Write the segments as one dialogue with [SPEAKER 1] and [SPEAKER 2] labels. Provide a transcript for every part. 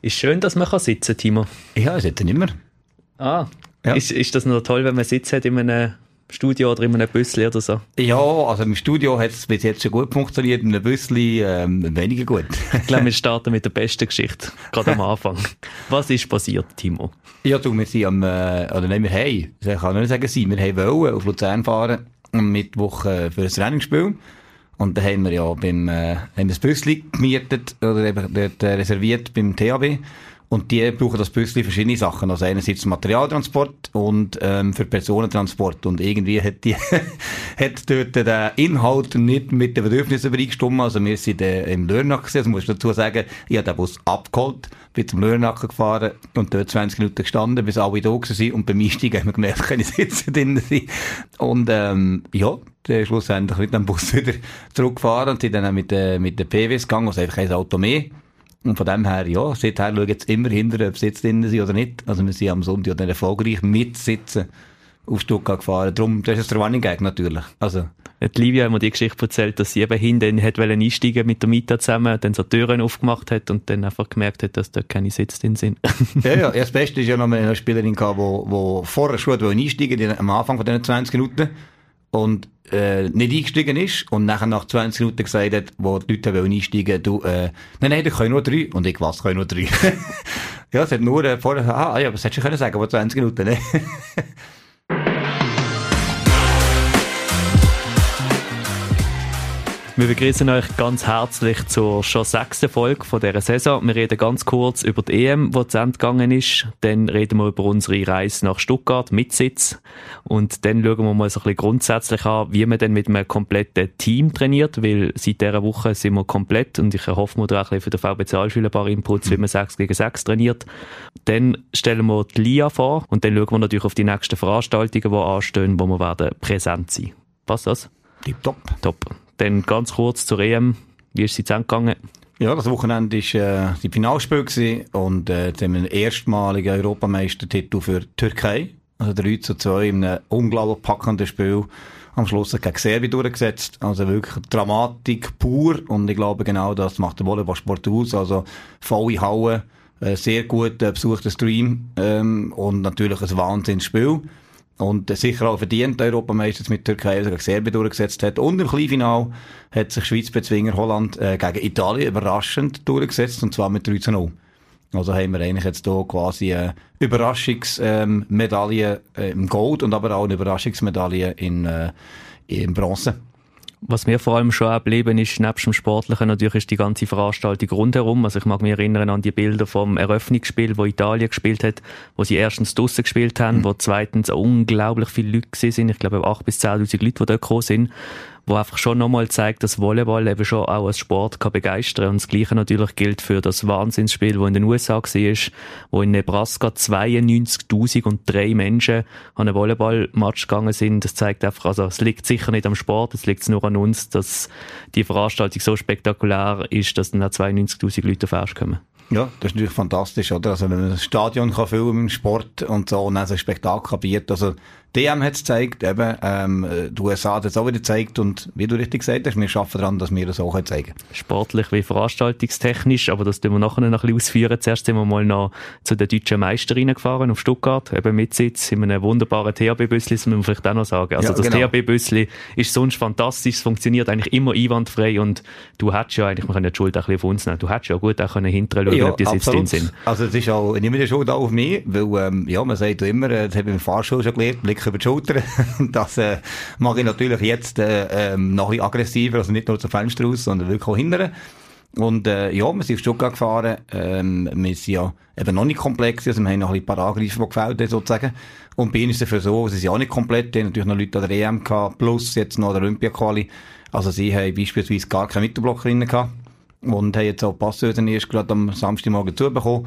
[SPEAKER 1] Ist schön, dass man sitzen kann, Timo.
[SPEAKER 2] Ja, ich sitze nicht mehr.
[SPEAKER 1] Ah, ja. ist, ist das noch toll, wenn man Sitz hat in einem Studio oder in einem Büssli oder so?
[SPEAKER 2] Ja, also im Studio hat es bis jetzt schon gut funktioniert, in einem Büssli ähm, weniger gut.
[SPEAKER 1] ich glaube, wir starten mit der besten Geschichte, gerade am Anfang. Was ist passiert, Timo?
[SPEAKER 2] Ja, du, wir sind am, äh, oder nein, wir haben, ich kann nicht sagen sie, wir haben wollen auf Luzern fahren, am Mittwoch äh, für ein Trainingsspiel. Und da haben wir ja beim, äh, haben wir das Büssli gemietet, oder eben dort, äh, reserviert beim THB. Und die brauchen das Büssli verschiedene Sachen. Also einerseits Materialtransport und ähm, für Personentransport. Und irgendwie hat die hat dort der Inhalt nicht mit den Bedürfnissen übereingestimmt. Also wir sind äh, im Lörnack gewesen. Also muss ich dazu sagen, ich habe den Bus abgeholt, bin zum Lörnack gefahren und dort 20 Minuten gestanden, bis alle da waren. Und beim Einsteigen haben wir gemerkt, keine Sitze drin sind. Und ähm, ja, dann schlussendlich mit dem Bus wieder zurückgefahren und sind dann mit, äh, mit den PWs gegangen, also einfach ein Auto mehr. Und von dem her, ja, seither schauen jetzt immer hinter, ob Sitz drin sind oder nicht. Also wir sind am Sonntag dann erfolgreich mit Sitzen auf Stuttgart gefahren. Darum, das ist der Running Gag natürlich. Also.
[SPEAKER 1] Die Livia hat mir die Geschichte erzählt, dass sie eben hinten hat einsteigen mit der Mieter zusammen, dann so Türen aufgemacht hat und dann einfach gemerkt hat, dass dort keine Sitze drin sind.
[SPEAKER 2] ja, ja, das Beste ist ja noch eine Spielerin gehabt, die, die vorher schon einsteigen wollte, am Anfang von diesen 20 Minuten und äh, nicht eingestiegen ist und nachher nach 20 Minuten gesagt hat, wo die Leute wollen einsteigen du, äh, nein, nein, ich können nur drei. Und ich, was, können nur drei? ja, es hat nur äh, vorher, ah, ja, was hättest du können sagen, aber 20 Minuten, ne?
[SPEAKER 1] Wir begrüßen euch ganz herzlich zur schon sechsten Folge von dieser Saison. Wir reden ganz kurz über die EM, die zu Ende gegangen ist. Dann reden wir über unsere Reise nach Stuttgart mit Sitz. Und dann schauen wir mal so ein bisschen grundsätzlich an, wie man denn mit einem kompletten Team trainiert, weil seit dieser Woche sind wir komplett und ich erhoffe mir da auch ein bisschen für den VB Zahlschüler ein paar Inputs, wie man 6 gegen 6 trainiert. Dann stellen wir die LIA vor und dann schauen wir natürlich auf die nächsten Veranstaltungen, die anstehen, wo wir werden präsent sein. Passt das?
[SPEAKER 2] Tipptopp.
[SPEAKER 1] Top. Dann ganz kurz zur EM. Wie ist sie zusammengegangen?
[SPEAKER 2] Ja, das Wochenende war äh, die Finalspiel und äh, jetzt haben wir einen erstmaligen Europameistertitel für die Türkei. Also 3 zu 2 in einem unglaublich packenden Spiel am Schluss gegen Serbien durchgesetzt. Also wirklich Dramatik pur und ich glaube genau das macht der Volleyballsport aus. Also volle Halle, äh, sehr gut äh, besuchter Stream ähm, und natürlich ein Wahnsinnsspiel. Und sicher auch verdient Europameister mit Türkei, also gegen Serbien durchgesetzt hat. Und im Kleinfinal hat sich Schweiz-Bezwinger Holland äh, gegen Italien überraschend durchgesetzt, und zwar mit 3 zu 0. Also haben wir eigentlich jetzt hier quasi eine Überraschungsmedaille äh, im Gold und aber auch eine Überraschungsmedaille in, äh, in Bronze.
[SPEAKER 1] Was mir vor allem schon ableben ist, nebst dem Sportlichen natürlich ist die ganze Veranstaltung rundherum. Also ich mag mich erinnern an die Bilder vom Eröffnungsspiel, wo Italien gespielt hat, wo sie erstens draussen gespielt haben, mhm. wo zweitens unglaublich viele Leute sind. Ich glaube 8.000 bis 10.000 Leute, die dort gekommen sind wo einfach schon nochmal zeigt, dass Volleyball eben schon auch als Sport kann begeistern Und das Gleiche natürlich gilt für das Wahnsinnsspiel, wo in den USA war, wo in Nebraska 92.000 und drei Menschen an einen Volleyballmatch gegangen sind. Das zeigt einfach, also es liegt sicher nicht am Sport, es liegt nur an uns, dass die Veranstaltung so spektakulär ist, dass dann auch 92.000 Leute auf kommen.
[SPEAKER 2] Ja, das ist natürlich fantastisch, oder? Also, wenn man ein Stadion kann füllen im Sport und so, und dann so ein Spektakel bietet. Also, DM hat es gezeigt, eben, ähm, die USA hat es auch wieder gezeigt und wie du richtig gesagt hast, wir arbeiten daran, dass wir das auch zeigen können.
[SPEAKER 1] Sportlich wie veranstaltungstechnisch, aber das tun wir nachher noch ein bisschen ausführen. Zuerst sind wir mal noch zu den deutschen Meisterinnen gefahren auf Stuttgart, eben mit Sitz in einem wunderbaren THB-Büssli, das muss man vielleicht auch noch sagen. Also ja, das genau. THB-Büssli ist sonst fantastisch, es funktioniert eigentlich immer einwandfrei und du hättest ja eigentlich, wir können die Schuld auch ein bisschen auf uns nehmen, du hättest ja gut auch können hinterher schauen, ja, ob die Sitze drin sind.
[SPEAKER 2] Also es ist auch nicht mehr die Schuld auch auf mich, weil, ähm, ja, man sagt immer, das habe ich im Fahrschul schon gelernt, Blick über die Schulter. das äh, mache ich natürlich jetzt äh, ähm, noch ein aggressiver, also nicht nur zum Fenster raus, sondern wirklich auch hinterher. Und äh, ja, wir sind auf Stuttgart gefahren. Ähm, wir sind ja eben noch nicht komplex, also wir haben noch ein paar Angreifer, die gefällt sozusagen. Und bei ihnen ist es dafür so, sie sind auch nicht komplett, die haben natürlich noch Leute an der EM gehabt, plus jetzt noch der Olympia-Quali. Also sie haben beispielsweise gar keine Mittelblockerinnen gehabt und haben jetzt auch Passösen erst gerade am Samstagmorgen zubekommen.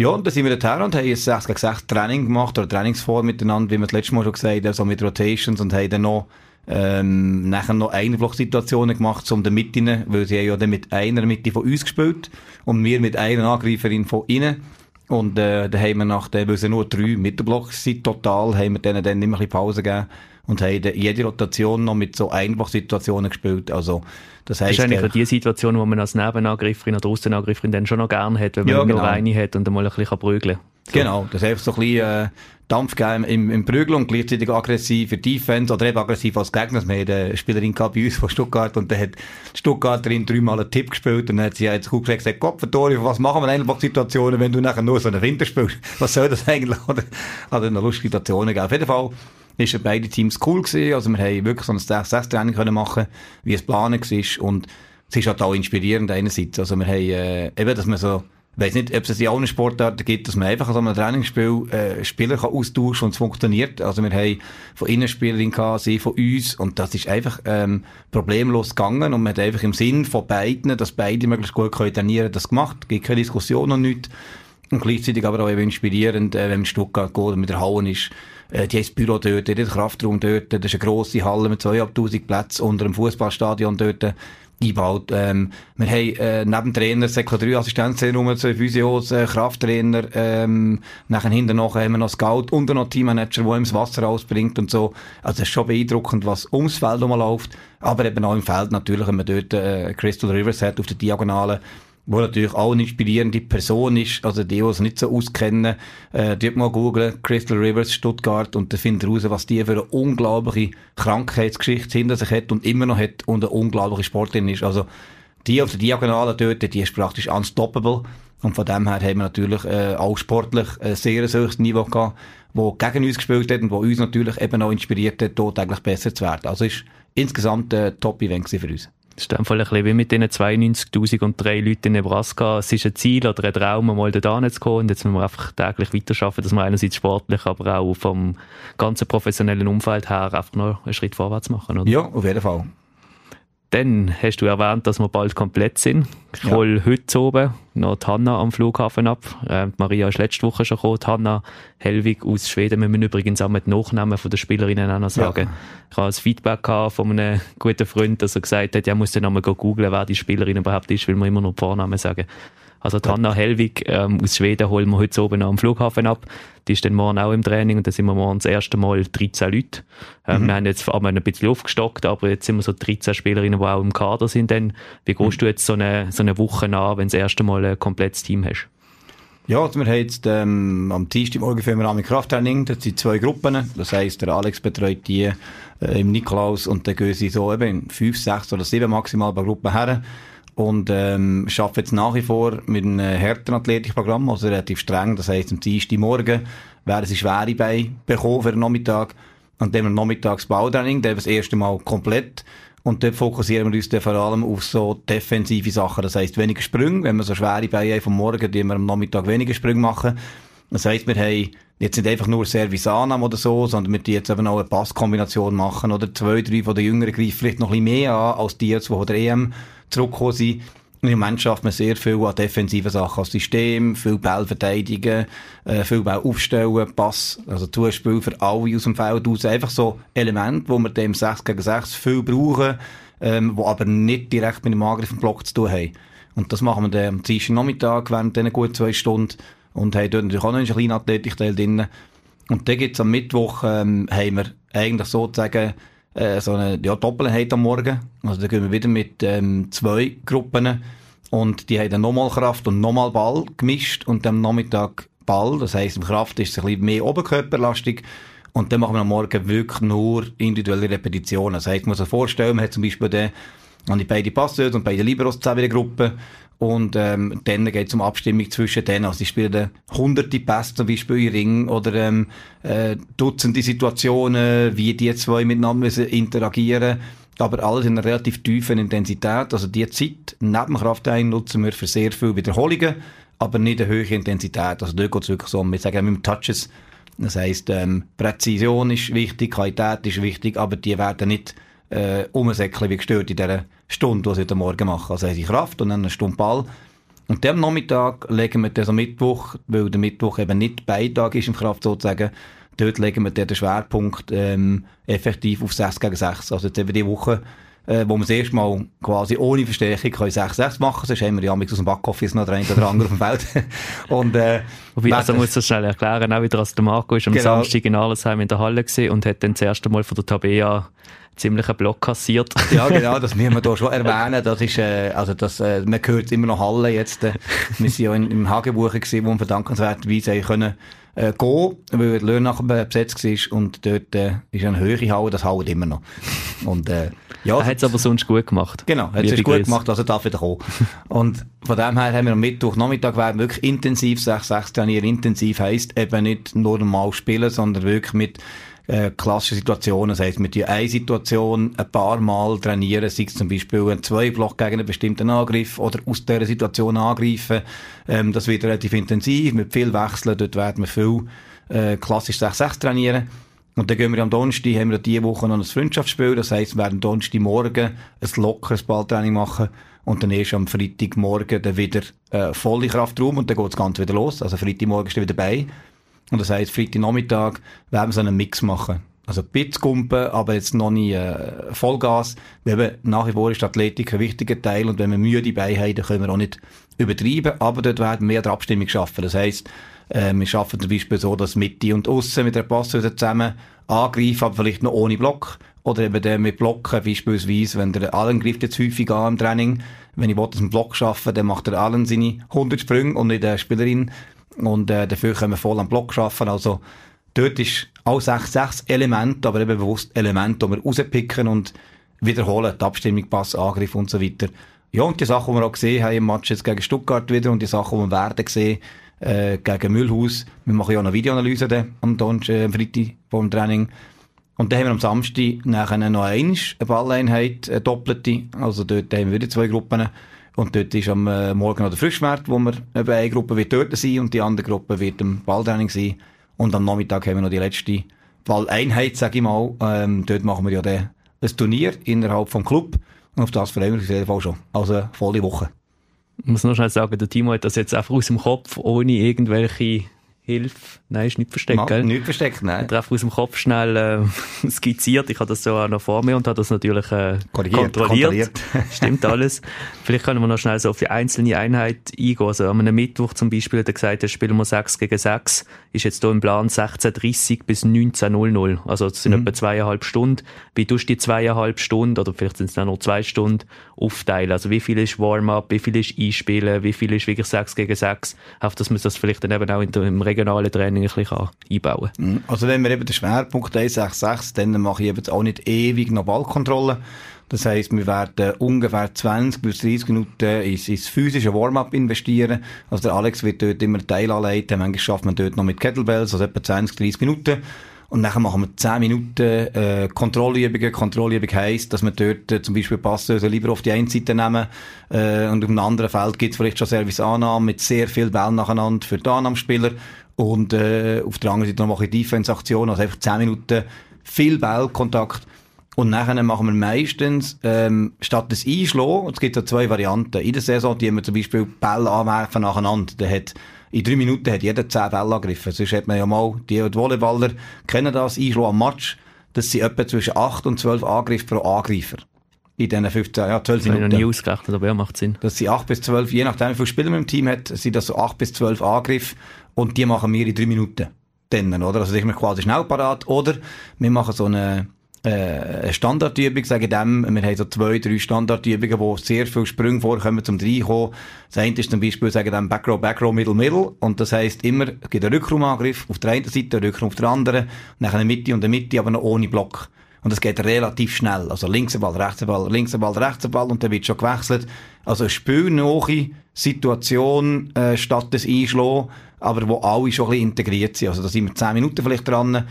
[SPEAKER 2] Ja, und dann sind wir dorthin und haben ein 6 gegen 6 Training gemacht, oder Trainingsform miteinander, wie wir das letzte Mal schon gesagt haben, so mit Rotations und haben dann noch ähm, nachher noch Einblocksituationen gemacht, um den Mitten, weil sie ja dann mit einer Mitte von uns gespielt und wir mit einer Angreiferin von innen. Und äh, dann haben wir nach der, weil es nur drei Mittelblocks sind total, haben wir denen dann immer ein bisschen Pause gegeben und haben jede Rotation noch mit so Einwachsituationen gespielt. Also,
[SPEAKER 1] das heisst, das ist eigentlich äh, die Situation, wo man als Nebenangreiferin oder Außenangreiferin dann schon noch gerne hat, wenn man ja, genau. nur eine hat und einmal ein bisschen prügeln kann.
[SPEAKER 2] So. Genau, das hilft so ein bisschen äh, Dampf geben im, im Prügeln und gleichzeitig aggressiv für Defense oder eben aggressiv als Gegner. Wir hatten eine Spielerin gehabt bei uns von Stuttgart und dann hat die Stuttgarterin dreimal einen Tipp gespielt und dann hat sie jetzt gut gesagt, Gott was machen wir eigentlich Situationen, wenn du nachher nur so einen Winter spielst? Was soll das eigentlich? Oder hat eine lustige Situationen gegeben. Auf jeden Fall ist beide Teams cool gewesen. Also wir haben wirklich so ein 6-6-Training können machen, wie es geplant war und es ist halt auch inspirierend einerseits. Also wir haben äh, eben, dass man so ich weiss nicht, ob es in allen Sportarten gibt, dass man einfach an so einem Trainingsspiel äh, Spieler kann austauschen und es funktioniert. Also wir haben von Innenspielerin gehabt, sie von uns und das ist einfach ähm, problemlos gegangen und man hat einfach im Sinn von beiden, dass beide möglichst gut können trainieren das gemacht. Es gibt keine Diskussion noch nicht. Und gleichzeitig aber auch eben inspirierend, äh, wenn man in Stuttgart geht und mit der Hauen ist. Äh, die haben das Büro dort, die haben den Kraftraum dort, das ist eine grosse Halle mit 2'500 Plätzen unter einem Fußballstadion dort eingebaut. Ähm, wir haben äh, neben Trainer, Sektor 3 Assistenztrainer, zwei Physios, äh, Krafttrainer, ähm, nachher hinten noch haben wir noch Scout und noch Teammanager, der ihm das Wasser ausbringt und so. Also es ist schon beeindruckend, was ums Feld läuft, aber eben auch im Feld natürlich, wenn man dort äh, Crystal Rivers hat auf der Diagonale, wo natürlich auch eine inspirierende Person ist, also die, die es nicht so auskennen, äh, dort mal googeln, Crystal Rivers Stuttgart und dann findet raus, was die für eine unglaubliche Krankheitsgeschichte hinter sich hat und immer noch hat und eine unglaubliche Sportlerin ist. Also die auf der Diagonale dort, die ist praktisch unstoppable und von dem her haben wir natürlich äh, auch sportlich ein sehr hohes Niveau gehabt, wo gegen uns gespielt hat und wo uns natürlich eben auch inspiriert hat, dort eigentlich besser zu werden. Also ist insgesamt ein Top-Event für uns.
[SPEAKER 1] Ist einfach ein bisschen wie mit diesen 92.000 und drei Leuten in Nebraska. Es ist ein Ziel oder ein Traum, mal da zu kommen. Und jetzt müssen wir einfach täglich weiterarbeiten, dass wir einerseits sportlich, aber auch vom ganzen professionellen Umfeld her einfach noch einen Schritt vorwärts machen. Oder?
[SPEAKER 2] Ja, auf jeden Fall.
[SPEAKER 1] Dann hast du erwähnt, dass wir bald komplett sind. Ich ja. hole heute oben noch die Hanna am Flughafen ab. Äh, Maria ist letzte Woche schon gekommen. Die Hanna Hellwig aus Schweden. Wir müssen übrigens auch mit Nachnamen von der Spielerinnen auch noch sagen. Ja. Ich habe ein Feedback von einem guten Freund, dass er gesagt hat, er muss dann nochmal googeln, wer die Spielerin überhaupt ist, weil wir immer nur die Vornamen sagen. Also die Hanna Hellwig ähm, aus Schweden holen wir heute oben am Flughafen ab. Die ist dann morgen auch im Training und da sind wir morgen das erste Mal 13 Leute. Ähm, mhm. Wir haben jetzt vor allem ein bisschen aufgestockt, aber jetzt sind wir so 13 Spielerinnen, die auch im Kader sind. Dann. Wie gehst mhm. du jetzt so eine, so eine Woche an, wenn du das erste Mal ein komplettes Team hast?
[SPEAKER 2] Ja, also wir haben jetzt ähm, am Dienstag morgen für wir Krafttraining. Das sind zwei Gruppen. Das heisst, der Alex betreut die äh, im Niklaus und dann gehen sie so eben in fünf, sechs oder sieben maximal bei Gruppen her und ähm, arbeite jetzt nach wie vor mit einem härteren Athletikprogramm, also relativ streng. Das heisst, am Dienstag Morgen werden sie schwere Beine bekommen für den Nachmittag und dann am Nachmittags Bautraining, dann das erste Mal komplett. Und dort fokussieren wir uns dann vor allem auf so defensive Sachen. Das heisst, weniger Sprünge. Wenn wir so schwere Beine haben vom Morgen, die wir am Nachmittag weniger Sprünge machen. Das heisst, wir haben jetzt nicht einfach nur Service Annahme oder so, sondern wir die jetzt eben auch eine Passkombination machen oder zwei, drei von den Jüngeren greifen vielleicht noch ein bisschen mehr an als die jetzt, die der EM zurückgekommen sind. Im Moment schafft man sehr viel an defensiven Sachen, als System, viel Ball verteidigen, äh, viel Ball aufstellen, Pass, also Zuspiel für alle aus dem Feld aus. Einfach so Elemente, wo wir dem 6 gegen 6 viel brauchen, ähm, wo aber nicht direkt mit dem Angriff im Block zu tun haben. Und das machen wir dann am Dienstag Nachmittag während diesen gut zwei Stunden und haben dort natürlich auch noch einen kleinen Athletikteil drin. Und dann gibt's am Mittwoch, ähm, haben wir eigentlich sozusagen äh, so eine ja, Doppelheit am Morgen. Also da gehen wir wieder mit ähm, zwei Gruppen und die haben dann nochmal Kraft und nochmal Ball gemischt und am Nachmittag Ball. Das heisst, im Kraft ist es ein bisschen mehr oberkörperlastig. Und dann machen wir am Morgen wirklich nur individuelle Repetitionen. Das heisst, man muss sich vorstellen, man hat zum Beispiel den, die beide Passeurs und beide Liberos zusammen in der Gruppe. Und ähm, dann geht es um Abstimmung zwischen denen. Also sie spielen hunderte Pässe zum Beispiel in Ring oder ähm, äh, Dutzende Situationen, wie die zwei miteinander müssen interagieren aber alles in einer relativ tiefen Intensität. Also die Zeit neben Kraftein nutzen wir für sehr viele Wiederholungen, aber nicht eine hohe Intensität. Also dort geht es wirklich so um, wir sagen mit Touches. Das heisst, ähm, Präzision ist wichtig, Qualität ist wichtig, aber die werden nicht äh, umsäckeln wie gestört in dieser Stunde, die sie heute Morgen machen. Also haben sie Kraft und dann eine Stunde Ball. Und dann am Nachmittag legen wir dann am Mittwoch, weil der Mittwoch eben nicht Beitag ist im Kraft sozusagen, dort legen wir dann den Schwerpunkt ähm, effektiv auf 6 gegen 6. Also jetzt eben die Woche äh, wo wir das erste Mal quasi ohne Verstärkung 6-6 machen können. Sonst haben wir ja aus dem Backoffice noch der eine oder andere auf dem Feld. und, äh,
[SPEAKER 1] Wobei, also muss das schnell erklären, auch wieder, als der Marco ist am genau. Samstag in Allesheim in der Halle gesehen und hat dann das erste Mal von der Tabea ziemlichen Block kassiert.
[SPEAKER 2] ja, genau, das müssen wir hier schon erwähnen. Das ist, äh, also das, äh, man hört immer noch Halle jetzt. Äh, wir sind ja in, im Hagebuchen gewesen, wo wir verdankenswerterweise können äh, gehen, weil der Löhne nachher besetzt war und dort äh, ist eine höhere Halle, das haut immer noch. Und, äh,
[SPEAKER 1] ja, er hat es aber sonst gut gemacht.
[SPEAKER 2] Genau, hat es gut gemacht, also darf wieder kommen. und von dem her haben wir am Mittwoch, Nachmittag werden wirklich intensiv 6-6 trainieren. Intensiv heisst eben nicht nur normal spielen, sondern wirklich mit äh, klassische Situationen. Das heisst, mit die eine Situation ein paar Mal trainieren, sei es zum Beispiel ein Zwei-Block gegen einen bestimmten Angriff oder aus dieser Situation angreifen. Ähm, das wird relativ intensiv, mit viel Wechseln. Dort werden wir viel äh, klassisch 6-6 trainieren. Und dann gehen wir am Donnerstag, haben wir diese Woche noch ein Freundschaftsspiel. Das heisst, wir werden Donnerstagmorgen ein lockeres Balltraining machen. Und dann erst am Freitagmorgen dann wieder äh, volle Kraft rum und dann geht das Ganze wieder los. Also Freitagmorgen ist dann wieder dabei. Und das heisst, Freitagnachmittag werden wir so einen Mix machen. Also Pitzkumpen, aber jetzt noch nicht äh, Vollgas. Wir nach wie vor ist Athletik ein wichtiger Teil und wenn wir müde Beine haben, dann können wir auch nicht übertreiben, aber dort werden wir der Abstimmung schaffen. Das heisst, äh, wir schaffen zum Beispiel so, dass Mitte und Aussen mit der Passe zusammen angreifen, aber vielleicht noch ohne Block. Oder eben der mit Blocken, beispielsweise, wenn der Allen greift jetzt häufig an im Training. Wenn ich will, dass einen Block schaffen dann macht der Allen seine 100 Sprünge und nicht der Spielerin. Und äh, dafür können wir voll am Block schaffen. Also dort ist auch sechs, sechs Elemente, aber eben bewusst Elemente, die wir rauspicken und wiederholen. Die Abstimmung, Pass, Angriff und so weiter. Ja, und die Sachen, die wir auch gesehen haben im Match jetzt gegen Stuttgart wieder und die Sachen, die wir werden sehen, äh, gegen Müllhaus. Wir machen ja eine Videoanalyse dann am Donnerstag, äh, am Freitag vor dem Training. Und dann haben wir am Samstag nachher noch eine Balleinheit, eine doppelte. Also dort haben wir wieder zwei Gruppen. Und dort ist am äh, Morgen noch der Frischmarkt, wo wir eben eine Gruppe wird dort sein und die andere Gruppe wird im Balltraining sein. Und am Nachmittag haben wir noch die letzte Balleinheit, sage ich mal. Ähm, dort machen wir ja dann ein Turnier innerhalb vom Club. Und auf das freuen wir uns auf jeden Fall schon. Also volle Woche.
[SPEAKER 1] Ich muss noch schnell sagen, der Timo hat das jetzt einfach aus dem Kopf, ohne irgendwelche Hilfe. Nein, ist nicht versteckt,
[SPEAKER 2] gell? Nicht versteckt, nein.
[SPEAKER 1] Ich habe aus dem Kopf schnell äh, skizziert. Ich habe das so auch noch vor mir und habe das natürlich äh, kontrolliert. kontrolliert. Stimmt alles. Vielleicht können wir noch schnell so auf die einzelne Einheit eingehen. Also einem Mittwoch zum Beispiel hat er gesagt, jetzt spielen wir 6 gegen 6. Ist jetzt hier im Plan 16.30 bis 19.00. Also das sind mhm. etwa zweieinhalb Stunden. Wie tust du die zweieinhalb Stunden, oder vielleicht sind es dann noch zwei Stunden, aufteilen? Also wie viel ist Warm-up, wie viel ist Einspielen, wie viel ist wirklich 6 gegen 6? Auf dass man das vielleicht dann eben auch in im regionalen Training ein bisschen einbauen kann.
[SPEAKER 2] Mhm. Also wenn wir eben den Schwerpunkt 166, dann mache ich eben auch nicht ewig noch Ballkontrolle. Das heisst, wir werden ungefähr 20 bis 30 Minuten ins, ins physische Warm-up investieren. Also der Alex wird dort immer Teil anleiten. Manchmal schafft man dort noch mit Kettlebells, also etwa 20, 30 Minuten. Und dann machen wir 10 Minuten äh, Kontrollübungen. Kontrollübung heisst, dass wir dort äh, zum Beispiel Passlöse lieber auf die eine Seite nehmen äh, und auf einem anderen Feld gibt es vielleicht schon Service-Annahme mit sehr viel Bällen nacheinander für die Annahmespieler und äh, auf der anderen Seite noch mache ich Defense-Aktion, also einfach 10 Minuten viel Ballkontakt und nachher machen wir meistens, ähm, statt des Einschlagen, es gibt ja zwei Varianten. In der Saison, die wir zum Beispiel Bälle anwerfen nacheinander. Der hat in drei Minuten hat jeder zehn Bälle angegriffen. Sonst hat man ja mal, die Volleyballer kennen das, Einschlag am Match. Das sind etwa zwischen 8 und 12 Angriffe pro Angreifer. In diesen 15, ja, 12 Minuten.
[SPEAKER 1] Ich noch nie ausgerechnet, aber ja, macht Sinn.
[SPEAKER 2] Das sind 8 bis 12, je nachdem, wie viele Spieler man im Team hat, sind das so 8 bis 12 Angriffe. Und die machen wir in drei Minuten. Dann, oder? Also, ich bin quasi schnell parat. Oder wir machen so eine, äh, eine Standardübung, sagen dem, wir haben so zwei, drei Standardübungen, wo sehr viele Sprünge vorkommen zum Reinkommen. Das eine ist zum Beispiel, sagen dem Backrow, Backrow, Middle, Middle. Und das heisst immer, es gibt einen Rückraumangriff auf der einen Seite, einen Rückraum auf der anderen, nachher eine Mitte und eine Mitte, aber noch ohne Block. Und das geht relativ schnell. Also links ein Ball, rechts ein Ball, links ein Ball, rechts ein Ball und dann wird schon gewechselt. Also eine spielnahe Situation äh, statt des Einschlagen, aber wo alle schon ein bisschen integriert sind. Also da sind wir zehn Minuten vielleicht dran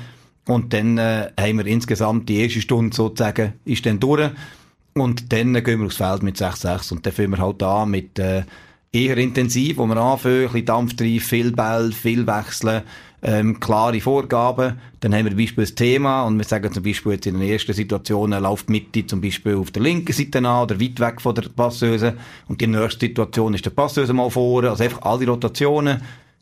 [SPEAKER 2] und dann äh, haben wir insgesamt die erste Stunde sozusagen, ist dann durch. Und dann gehen wir aufs Feld mit 6-6 und dann fangen wir halt an mit äh, eher intensiv, wo wir anfangen, ein bisschen Dampf rein, viel Ball, viel wechseln, ähm, klare Vorgaben. Dann haben wir beispielsweise das Thema und wir sagen zum Beispiel jetzt in den ersten Situationen läuft Mitte zum Beispiel auf der linken Seite an oder weit weg von der Passeuse und die nächste Situation ist der Passeuse mal vor. Also einfach alle Rotationen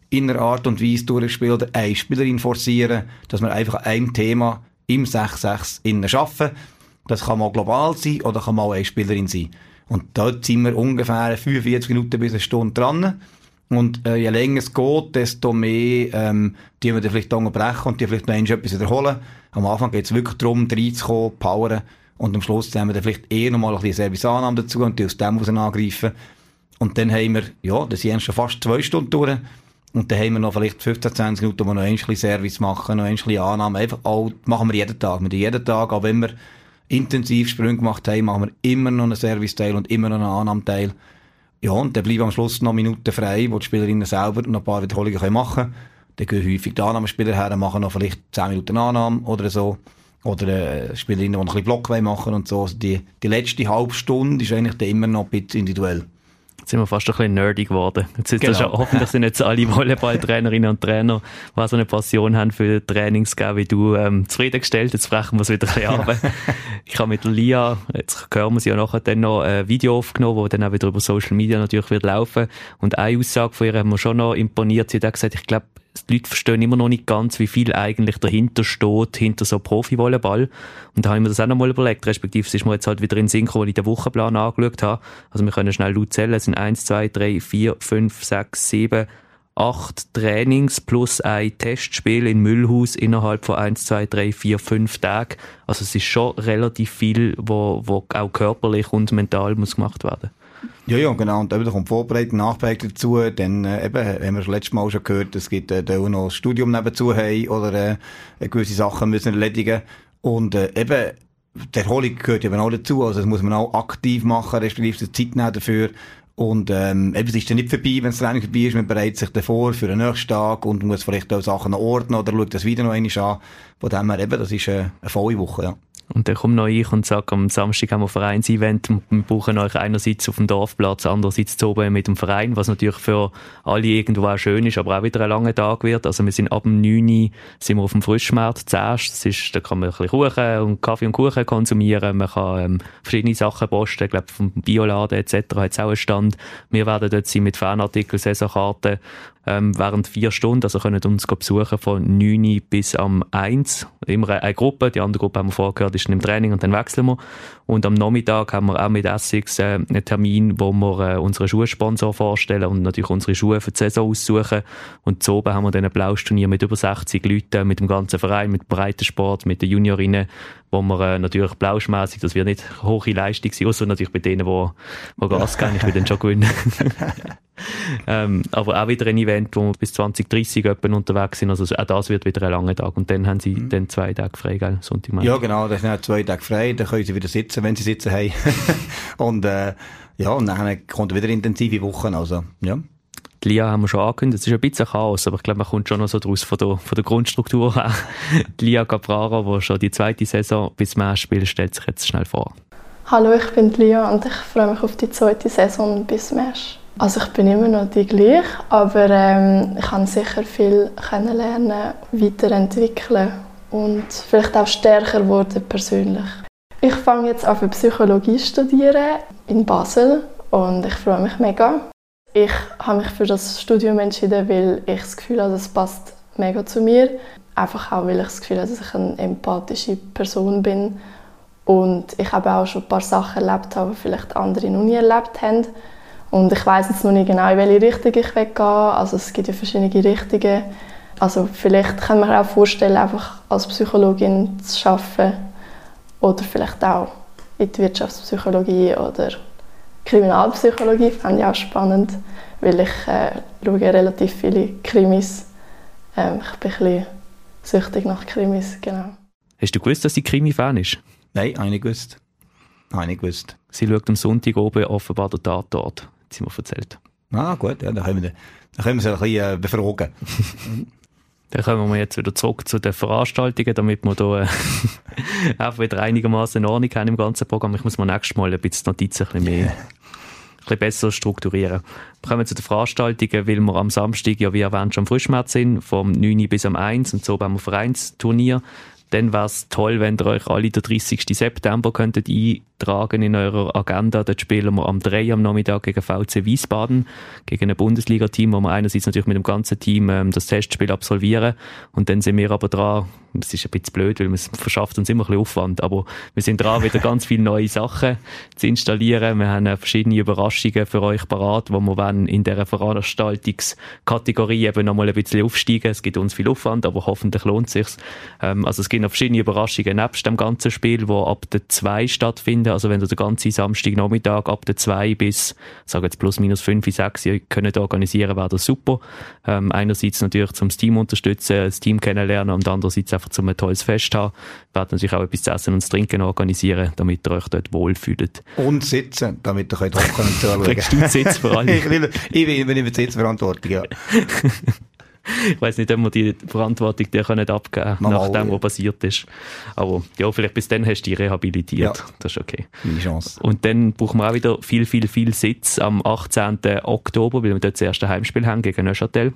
[SPEAKER 2] in einer Art und Weise durchspielen eine Spielerin forcieren, dass wir einfach an einem Thema im 6-6 innen arbeiten. Das kann mal global sein oder kann mal eine Spielerin sein. Und dort sind wir ungefähr 45 Minuten bis eine Stunde dran. Und äh, je länger es geht, desto mehr ähm, die wir vielleicht unterbrechen und die vielleicht noch etwas wiederholen. Am Anfang geht es wirklich darum, reinzukommen, poweren. Und am Schluss haben wir dann vielleicht eher noch mal ein bisschen Serviceannahme dazu und die aus dem raus angreifen. Und dann haben wir, ja, das sind schon fast zwei Stunden durch. Und dann haben wir noch vielleicht 15, 20 Minuten, wo wir noch ein bisschen Service machen, noch ein bisschen Annahme. Einfach all, machen wir jeden Tag. Wir jeden Tag, auch wenn wir intensiv Sprünge gemacht haben, machen wir immer noch einen Serviceteil und immer noch einen Annahmeteil. Ja, und dann bleiben am Schluss noch Minuten frei, wo die Spielerinnen selber noch ein paar Wiederholungen machen können. Dann gehen häufig die Annahmespieler her und machen noch vielleicht 10 Minuten Annahme oder so. Oder äh, Spielerinnen, die noch ein bisschen Block machen und so. Also die, die letzte halbe Stunde ist eigentlich dann immer noch ein bisschen individuell.
[SPEAKER 1] Jetzt sind wir fast ein bisschen nerdy geworden. Jetzt ist genau. das ja hoffentlich sind jetzt alle Volleyballtrainerinnen und Trainer, die so eine Passion haben für Trainings wie du, ähm, zufriedengestellt. Jetzt brechen wir es wieder ein bisschen ab. ich habe mit Lia, jetzt hören wir sie ja nachher dann noch ein Video aufgenommen, das dann auch wieder über Social Media natürlich wird laufen. Und eine Aussage von ihr haben wir schon noch imponiert. Sie hat gesagt, ich glaube, die Leute verstehen immer noch nicht ganz, wie viel eigentlich dahinter steht, hinter so Profi-Volleyball. Und da habe ich mir das auch noch mal überlegt, respektive es ist mir jetzt halt wieder in Synchro, weil ich den Wochenplan angeschaut habe. Also wir können schnell laut zählen, es sind 1, 2, 3, 4, 5, 6, 7, acht Trainings plus ein Testspiel in Müllhaus innerhalb von 1, 2, 3, 4, 5 Tagen. Also es ist schon relativ viel, wo, wo auch körperlich und mental muss gemacht werden.
[SPEAKER 2] Ja, ja, genau. Und eben, kommt Vorbereitung, Nachbereitung dazu. Dann, äh, eben, haben wir das letzte Mal schon gehört, es gibt, äh, da auch noch ein Studium nebenzu haben oder, äh, gewisse Sachen müssen erledigen. Und, äh, eben, die Erholung gehört eben auch dazu. Also, das muss man auch aktiv machen, respektive Zeit nehmen dafür. Und, ähm, eben, es ist dann nicht vorbei, wenn das Training vorbei ist. Man bereitet sich davor für den nächsten Tag und muss vielleicht auch Sachen ordnen oder schaut das wieder noch einmal an. Von dem her eben, das ist äh, eine volle Woche, ja.
[SPEAKER 1] Und dann komme noch ich und sage, am Samstag haben wir ein Vereinsevent und wir brauchen euch einerseits auf dem Dorfplatz, andererseits zu oben mit dem Verein, was natürlich für alle irgendwo auch schön ist, aber auch wieder ein langer Tag wird. Also wir sind ab dem 9 sind wir auf dem Frischmarkt zuerst. Das ist, da kann man ein bisschen Kuchen und Kaffee und Kuchen konsumieren. Man kann ähm, verschiedene Sachen posten. Ich glaube, vom Bioladen etc. hat es auch einen Stand. Wir werden dort sein mit Fanartikeln, Saisonkarten ähm, während vier Stunden. Also können uns besuchen von 9 bis am 1. Immer eine Gruppe. Die andere Gruppe haben wir vorher gehört, ist im Training und dann wechseln wir. Und am Nachmittag haben wir auch mit Essex äh, einen Termin, wo wir äh, unsere Schuhsponsor vorstellen und natürlich unsere Schuhe für die Saison aussuchen. Und oben haben wir dann ein Blausturnier mit über 60 Leuten, mit dem ganzen Verein, mit Breitensport, mit den Juniorinnen, wo wir äh, natürlich blauschmässig, das wird nicht hohe Leistung sein, außer natürlich bei denen, die, die Gas geben, ich will dann schon gewinnen. ähm, aber auch wieder ein Event, wo wir bis 2030 etwa unterwegs sind, also auch das wird wieder ein langer Tag und dann haben sie mhm. dann zwei Tage frei, gell, Sonntag,
[SPEAKER 2] Ja genau, das sind zwei Tage frei, dann können sie wieder sitzen, wenn sie sitzen haben. und äh, ja, und dann kommt wieder intensive Wochen, also ja.
[SPEAKER 1] Lia haben wir schon angekündigt, es ist ein bisschen Chaos, aber ich glaube, man kommt schon noch so draus von der, von der Grundstruktur her. die Lia Caprara, die schon die zweite Saison bis Match spielt, stellt sich jetzt schnell vor.
[SPEAKER 3] Hallo, ich bin Lia und ich freue mich auf die zweite Saison bis Match. Also ich bin immer noch die gleiche, aber ähm, ich kann sicher viel kennenlernen, weiterentwickeln und vielleicht auch stärker werden persönlich. Ich fange jetzt an für Psychologie studieren in Basel und ich freue mich mega. Ich habe mich für das Studium entschieden, weil ich das Gefühl habe, es passt mega zu mir. Einfach auch, weil ich das Gefühl habe, dass ich eine empathische Person bin und ich habe auch schon ein paar Sachen erlebt, die vielleicht andere noch nie erlebt haben. Und ich weiß jetzt noch nicht genau, in welche Richtung ich weggehe. Also es gibt ja verschiedene Richtungen. Also vielleicht kann man sich auch vorstellen, einfach als Psychologin zu arbeiten oder vielleicht auch in die Wirtschaftspsychologie oder Kriminalpsychologie fände ich auch spannend, weil ich äh, schaue relativ viele Krimis. Ähm, ich bin ein bisschen süchtig nach Krimis, genau.
[SPEAKER 1] Hast du gewusst, dass sie Krimi-Fan ist?
[SPEAKER 2] Nein, habe ich nicht gewusst. Habe ich nicht gewusst.
[SPEAKER 1] Sie schaut am Sonntag oben offenbar den Tatort, hat sie mir erzählt.
[SPEAKER 2] Ah, gut, ja, dann können wir, dann können wir sie ein bisschen äh, befragen.
[SPEAKER 1] Dann kommen wir jetzt wieder zurück zu den Veranstaltungen, damit wir hier äh, einfach wieder einigermaßen Ordnung haben im ganzen Programm. Ich muss mir nächstes Mal ein bisschen Notizen ein bisschen mehr, ein bisschen besser strukturieren. Wir kommen zu den Veranstaltungen, weil wir am Samstag, ja wie erwähnt, schon am Frischmärz sind, vom 9 bis am 1 und so haben wir Vereinsturnier. Dann wäre es toll, wenn ihr euch alle den 30. September könntet tragen in eurer Agenda. Dort spielen wir am 3 am Nachmittag gegen VC Wiesbaden, gegen ein Bundesliga-Team, wo wir einerseits natürlich mit dem ganzen Team ähm, das Testspiel absolvieren und dann sind wir aber dran, es ist ein bisschen blöd, weil es verschafft uns immer ein bisschen Aufwand, aber wir sind dran, wieder ganz viele neue Sachen zu installieren. Wir haben äh, verschiedene Überraschungen für euch parat, wo wir wollen in dieser Veranstaltungskategorie eben nochmal ein bisschen aufsteigen. Es gibt uns viel Aufwand, aber hoffentlich lohnt es sich. Ähm, also es gibt noch verschiedene Überraschungen nebst dem ganzen Spiel, wo ab der 2 stattfinden. Also wenn ihr den ganzen Samstagnachmittag ab der 2 bis, sage jetzt plus minus 5, 6 ihr könnt organisieren, wäre das super. Ähm, einerseits natürlich zum Team unterstützen, das Team kennenlernen und andererseits einfach zum ein tolles Fest haben. Wir werden natürlich auch etwas zu essen und zu trinken organisieren, damit ihr euch dort wohlfühlt.
[SPEAKER 2] Und sitzen, damit ihr könnt hocken und zuschauen.
[SPEAKER 1] Kriegst du Sitz vor allem?
[SPEAKER 2] ich, will, ich übernehme die Sitzverantwortung, ja.
[SPEAKER 1] ich weiß nicht, ob wir die Verantwortung dir können abgeben können, nach dem, was passiert ist. Aber ja, vielleicht bis dann hast du dich rehabilitiert. Ja. Das ist okay.
[SPEAKER 2] Meine Chance.
[SPEAKER 1] Und dann brauchen wir auch wieder viel, viel, viel Sitz am 18. Oktober, weil wir dort das erste Heimspiel haben gegen Neuchâtel.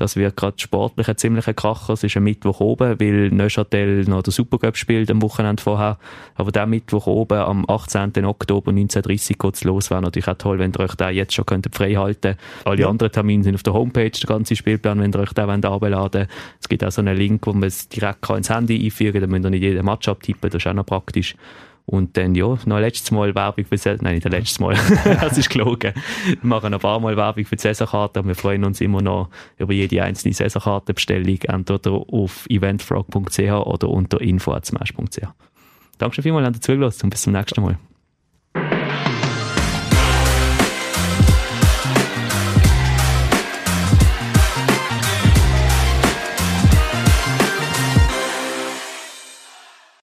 [SPEAKER 1] Das wird gerade sportlich ein ziemlicher Kracher. Es ist ein Mittwoch oben, weil Neuchâtel noch der Supercup spielt am Wochenende vorher. Aber der Mittwoch oben am 18. Oktober 1930 geht es los. Wäre natürlich auch toll, wenn ihr euch da jetzt schon könntet frei halten Alle ja. anderen Termine sind auf der Homepage, der ganze Spielplan, wenn ihr euch da abladen Es gibt auch so einen Link, wo man es direkt ins Handy einfügen kann. Da müsst ihr nicht jeden Match abtippen, das ist auch noch praktisch. Und dann, ja, noch letztes Mal Werbung für Saison, nein, nicht das letzte Mal, das ist gelogen. Wir machen ein paar Mal Werbung für die Saisonkarte und wir freuen uns immer noch über jede einzelne Saisonkartenbestellung, entweder auf eventfrog.ch oder unter info.smash.ch. Danke schon vielmals, dass ihr zugelassen und bis zum nächsten Mal.